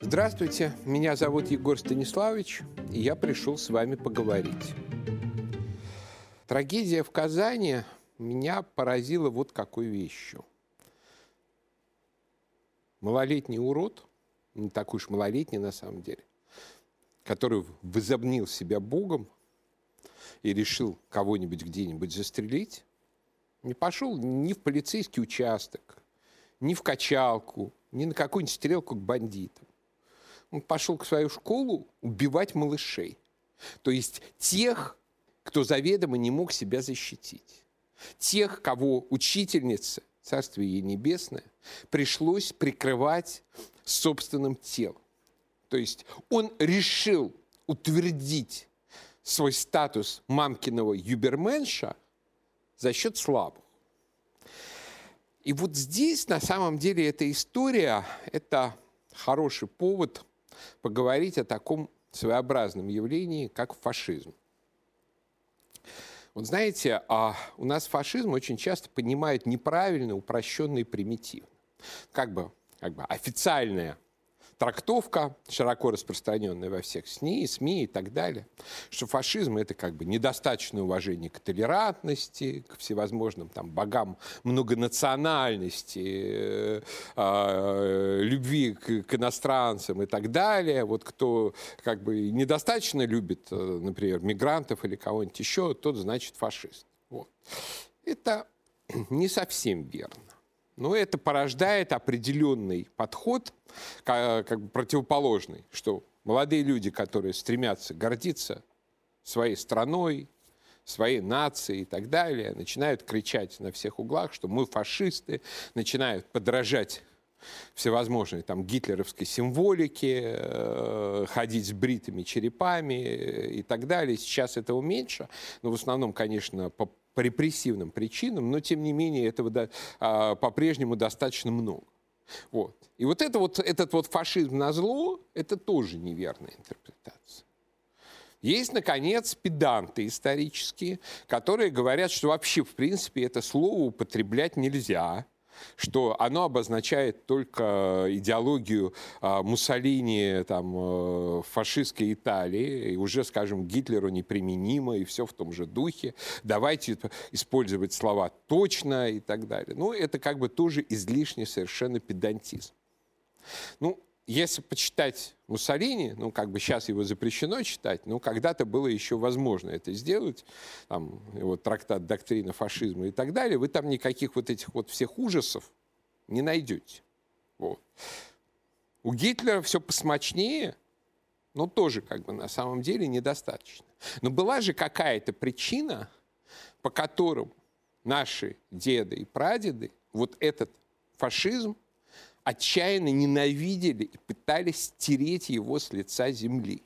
Здравствуйте, меня зовут Егор Станиславович, и я пришел с вами поговорить. Трагедия в Казани меня поразила вот какой вещью. Малолетний урод, не такой уж малолетний на самом деле, который возобнил себя Богом и решил кого-нибудь где-нибудь застрелить, не пошел ни в полицейский участок, ни в качалку, ни на какую-нибудь стрелку к бандитам. Он пошел к свою школу убивать малышей. То есть тех, кто заведомо не мог себя защитить. Тех, кого учительница, Царствие ей небесное, пришлось прикрывать собственным телом. То есть он решил утвердить свой статус мамкиного юберменша за счет слабых. И вот здесь на самом деле эта история – это хороший повод поговорить о таком своеобразном явлении, как фашизм. Вот знаете, а у нас фашизм очень часто понимают неправильно, упрощенно и примитивно. Как бы, как бы официальная трактовка, широко распространенная во всех СМИ, СМИ и так далее, что фашизм – это как бы недостаточное уважение к толерантности, к всевозможным там богам многонациональности, э, э, любви к, к иностранцам и так далее. Вот кто как бы недостаточно любит, э, например, мигрантов или кого-нибудь еще, тот значит фашист. Вот. Это не совсем верно. Но это порождает определенный подход, как бы противоположный, что молодые люди, которые стремятся гордиться своей страной, своей нацией и так далее, начинают кричать на всех углах, что мы фашисты, начинают подражать всевозможной там гитлеровской символике, э, ходить с бритыми черепами и так далее. Сейчас этого меньше, но в основном, конечно, по по репрессивным причинам, но тем не менее этого да, а, по-прежнему достаточно много. Вот. И вот, это вот этот вот фашизм на зло, это тоже неверная интерпретация. Есть, наконец, педанты исторические, которые говорят, что вообще, в принципе, это слово употреблять нельзя, что оно обозначает только идеологию а, Муссолини, там, э, фашистской Италии, и уже, скажем, Гитлеру неприменимо, и все в том же духе. Давайте использовать слова точно и так далее. Ну, это как бы тоже излишний совершенно педантизм. Ну, если почитать Муссолини, ну, как бы сейчас его запрещено читать, но когда-то было еще возможно это сделать, там, его трактат «Доктрина фашизма» и так далее, вы там никаких вот этих вот всех ужасов не найдете. Вот. У Гитлера все посмочнее, но тоже как бы на самом деле недостаточно. Но была же какая-то причина, по которым наши деды и прадеды вот этот фашизм отчаянно ненавидели и пытались стереть его с лица земли.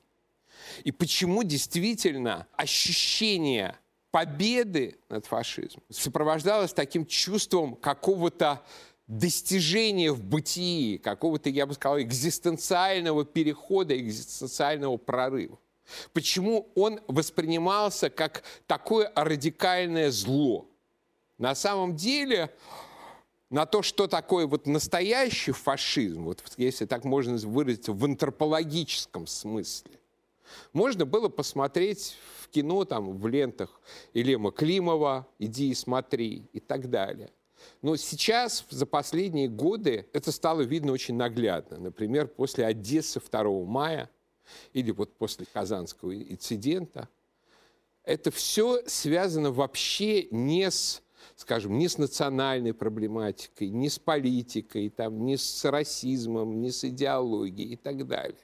И почему действительно ощущение победы над фашизмом сопровождалось таким чувством какого-то достижения в бытии, какого-то, я бы сказал, экзистенциального перехода, экзистенциального прорыва. Почему он воспринимался как такое радикальное зло? На самом деле на то, что такое вот настоящий фашизм, вот если так можно выразиться, в антропологическом смысле, можно было посмотреть в кино, там, в лентах Елема Климова «Иди и смотри» и так далее. Но сейчас, за последние годы, это стало видно очень наглядно. Например, после Одессы 2 мая или вот после Казанского инцидента. Это все связано вообще не с скажем, ни с национальной проблематикой, ни с политикой, там, ни с расизмом, ни с идеологией и так далее.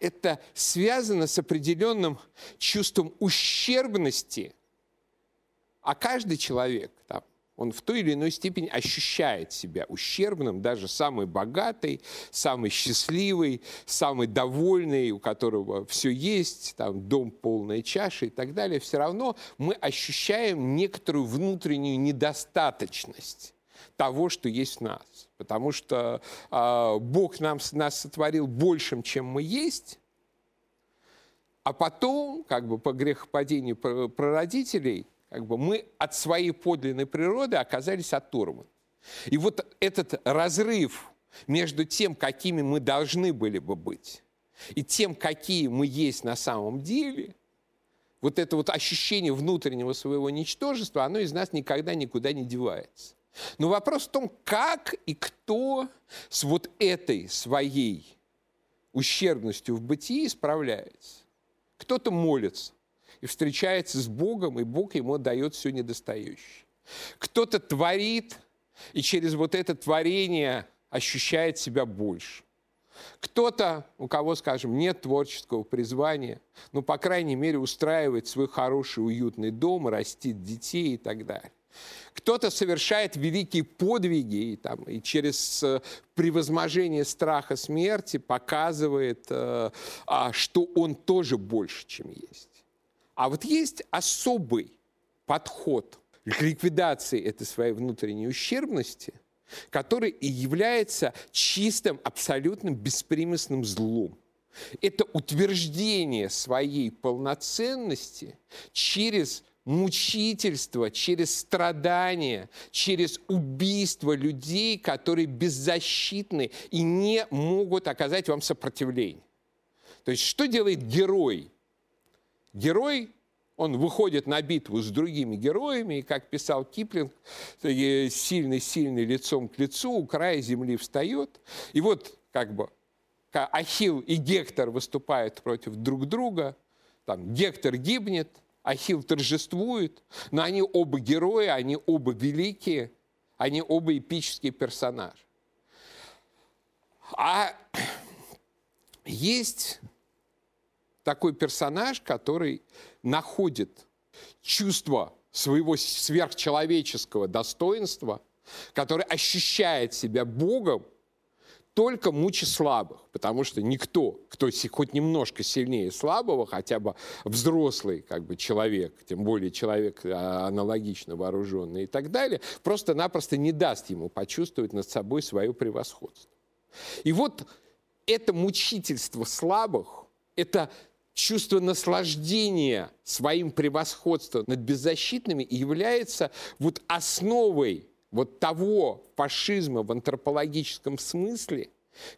Это связано с определенным чувством ущербности, а каждый человек там, он в той или иной степени ощущает себя ущербным, даже самый богатый, самый счастливый, самый довольный, у которого все есть, там дом полная чаша и так далее, все равно мы ощущаем некоторую внутреннюю недостаточность того, что есть в нас. Потому что э, Бог нам, нас сотворил большим, чем мы есть, а потом, как бы по грехопадению прародителей, как бы мы от своей подлинной природы оказались оторваны. И вот этот разрыв между тем, какими мы должны были бы быть, и тем, какие мы есть на самом деле, вот это вот ощущение внутреннего своего ничтожества, оно из нас никогда никуда не девается. Но вопрос в том, как и кто с вот этой своей ущербностью в бытии справляется. Кто-то молится и встречается с Богом, и Бог ему дает все недостающее. Кто-то творит, и через вот это творение ощущает себя больше. Кто-то, у кого, скажем, нет творческого призвания, ну, по крайней мере, устраивает свой хороший, уютный дом, растит детей и так далее. Кто-то совершает великие подвиги и, там, и через э, превозможение страха смерти показывает, э, а, что он тоже больше, чем есть. А вот есть особый подход к ликвидации этой своей внутренней ущербности, который и является чистым, абсолютным беспримесным злом. Это утверждение своей полноценности через мучительство, через страдания, через убийство людей, которые беззащитны и не могут оказать вам сопротивление. То есть что делает герой? Герой он выходит на битву с другими героями, и, как писал Киплинг, сильный-сильный лицом к лицу у края земли встает. И вот как бы Ахил и Гектор выступают против друг друга, там Гектор гибнет, Ахил торжествует, но они оба герои, они оба великие, они оба эпические персонажи. А есть такой персонаж, который находит чувство своего сверхчеловеческого достоинства, который ощущает себя Богом, только мучи слабых, потому что никто, кто хоть немножко сильнее слабого, хотя бы взрослый как бы, человек, тем более человек а, аналогично вооруженный и так далее, просто-напросто не даст ему почувствовать над собой свое превосходство. И вот это мучительство слабых, это чувство наслаждения своим превосходством над беззащитными является вот основой вот того фашизма в антропологическом смысле,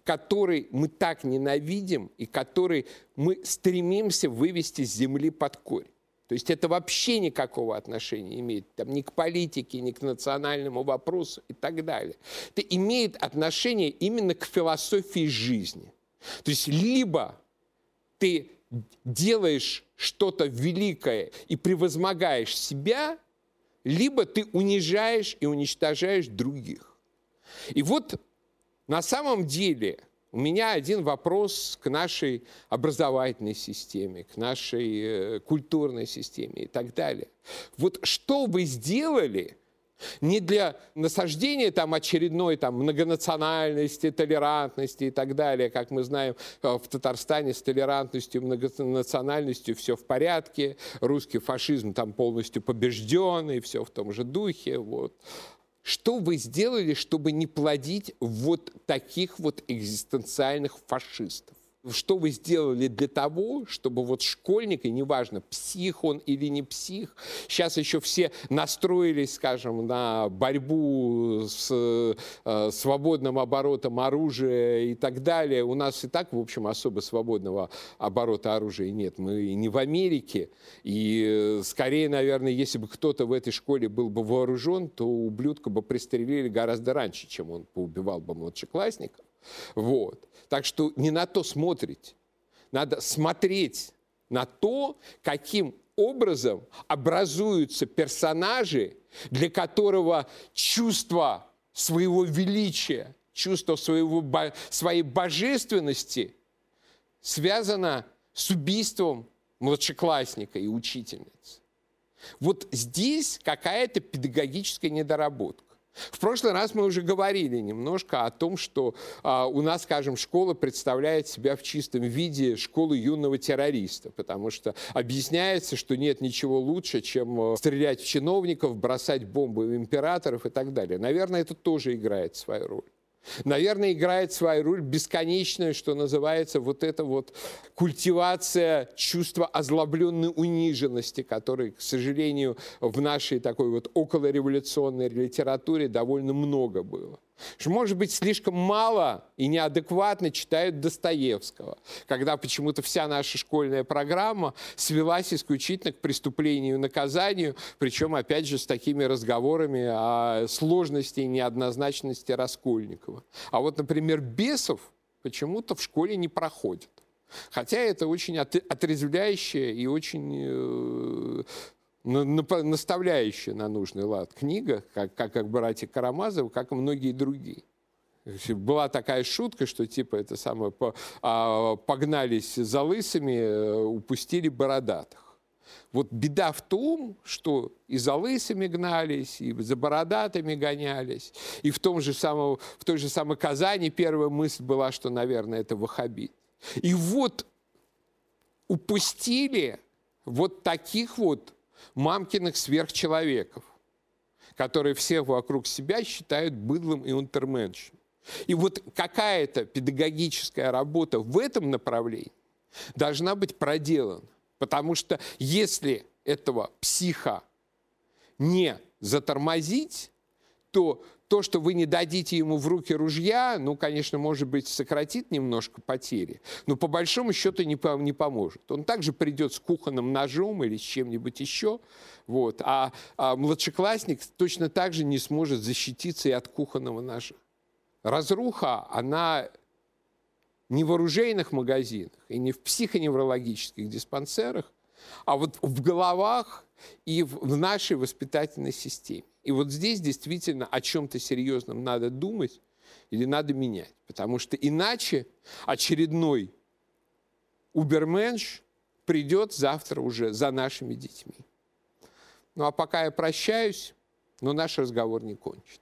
который мы так ненавидим и который мы стремимся вывести с земли под корень. То есть это вообще никакого отношения имеет там, ни к политике, ни к национальному вопросу и так далее. Это имеет отношение именно к философии жизни. То есть либо ты делаешь что-то великое и превозмогаешь себя, либо ты унижаешь и уничтожаешь других. И вот на самом деле у меня один вопрос к нашей образовательной системе, к нашей э, культурной системе и так далее. Вот что вы сделали – не для насаждения там очередной там, многонациональности, толерантности и так далее. Как мы знаем, э, в Татарстане с толерантностью, многонациональностью все в порядке. Русский фашизм там полностью побежден, и все в том же духе. Вот. Что вы сделали, чтобы не плодить вот таких вот экзистенциальных фашистов? Что вы сделали для того, чтобы вот школьник, и неважно, псих он или не псих, сейчас еще все настроились, скажем, на борьбу с э, свободным оборотом оружия и так далее. У нас и так, в общем, особо свободного оборота оружия нет. Мы не в Америке. И э, скорее, наверное, если бы кто-то в этой школе был бы вооружен, то ублюдка бы пристрелили гораздо раньше, чем он поубивал бы младшеклассников. Вот. Так что не на то смотрите. Надо смотреть на то, каким образом образуются персонажи, для которого чувство своего величия, чувство своего, своей божественности связано с убийством младшеклассника и учительницы. Вот здесь какая-то педагогическая недоработка. В прошлый раз мы уже говорили немножко о том, что а, у нас, скажем, школа представляет себя в чистом виде школы юного террориста, потому что объясняется, что нет ничего лучше, чем э, стрелять в чиновников, бросать бомбы в императоров и так далее. Наверное, это тоже играет свою роль. Наверное, играет свою роль бесконечная, что называется, вот эта вот культивация чувства озлобленной униженности, которой, к сожалению, в нашей такой вот околореволюционной литературе довольно много было. Что, может быть, слишком мало и неадекватно читают Достоевского, когда почему-то вся наша школьная программа свелась исключительно к преступлению и наказанию, причем, опять же, с такими разговорами о сложности и неоднозначности Раскольникова. А вот, например, бесов почему-то в школе не проходит. Хотя это очень отрезвляющая и очень э, наставляющая на нужный лад книга, как, как, как братья Карамазовы, как и многие другие. Была такая шутка, что типа это самое а, погнались за лысыми, э, упустили бородатых. Вот беда в том, что и за лысыми гнались, и за бородатыми гонялись. И в, том же самом, в той же самой Казани первая мысль была, что, наверное, это ваххабит. И вот упустили вот таких вот мамкиных сверхчеловеков, которые всех вокруг себя считают быдлым и унтерменшем. И вот какая-то педагогическая работа в этом направлении должна быть проделана. Потому что если этого психа не затормозить, то то, что вы не дадите ему в руки ружья, ну, конечно, может быть, сократит немножко потери, но по большому счету не, не поможет. Он также придет с кухонным ножом или с чем-нибудь еще, вот, а, а младшеклассник точно так же не сможет защититься и от кухонного ножа. Разруха, она не в оружейных магазинах и не в психоневрологических диспансерах, а вот в головах и в нашей воспитательной системе. И вот здесь действительно о чем-то серьезном надо думать или надо менять. Потому что иначе очередной уберменш придет завтра уже за нашими детьми. Ну а пока я прощаюсь, но наш разговор не кончен.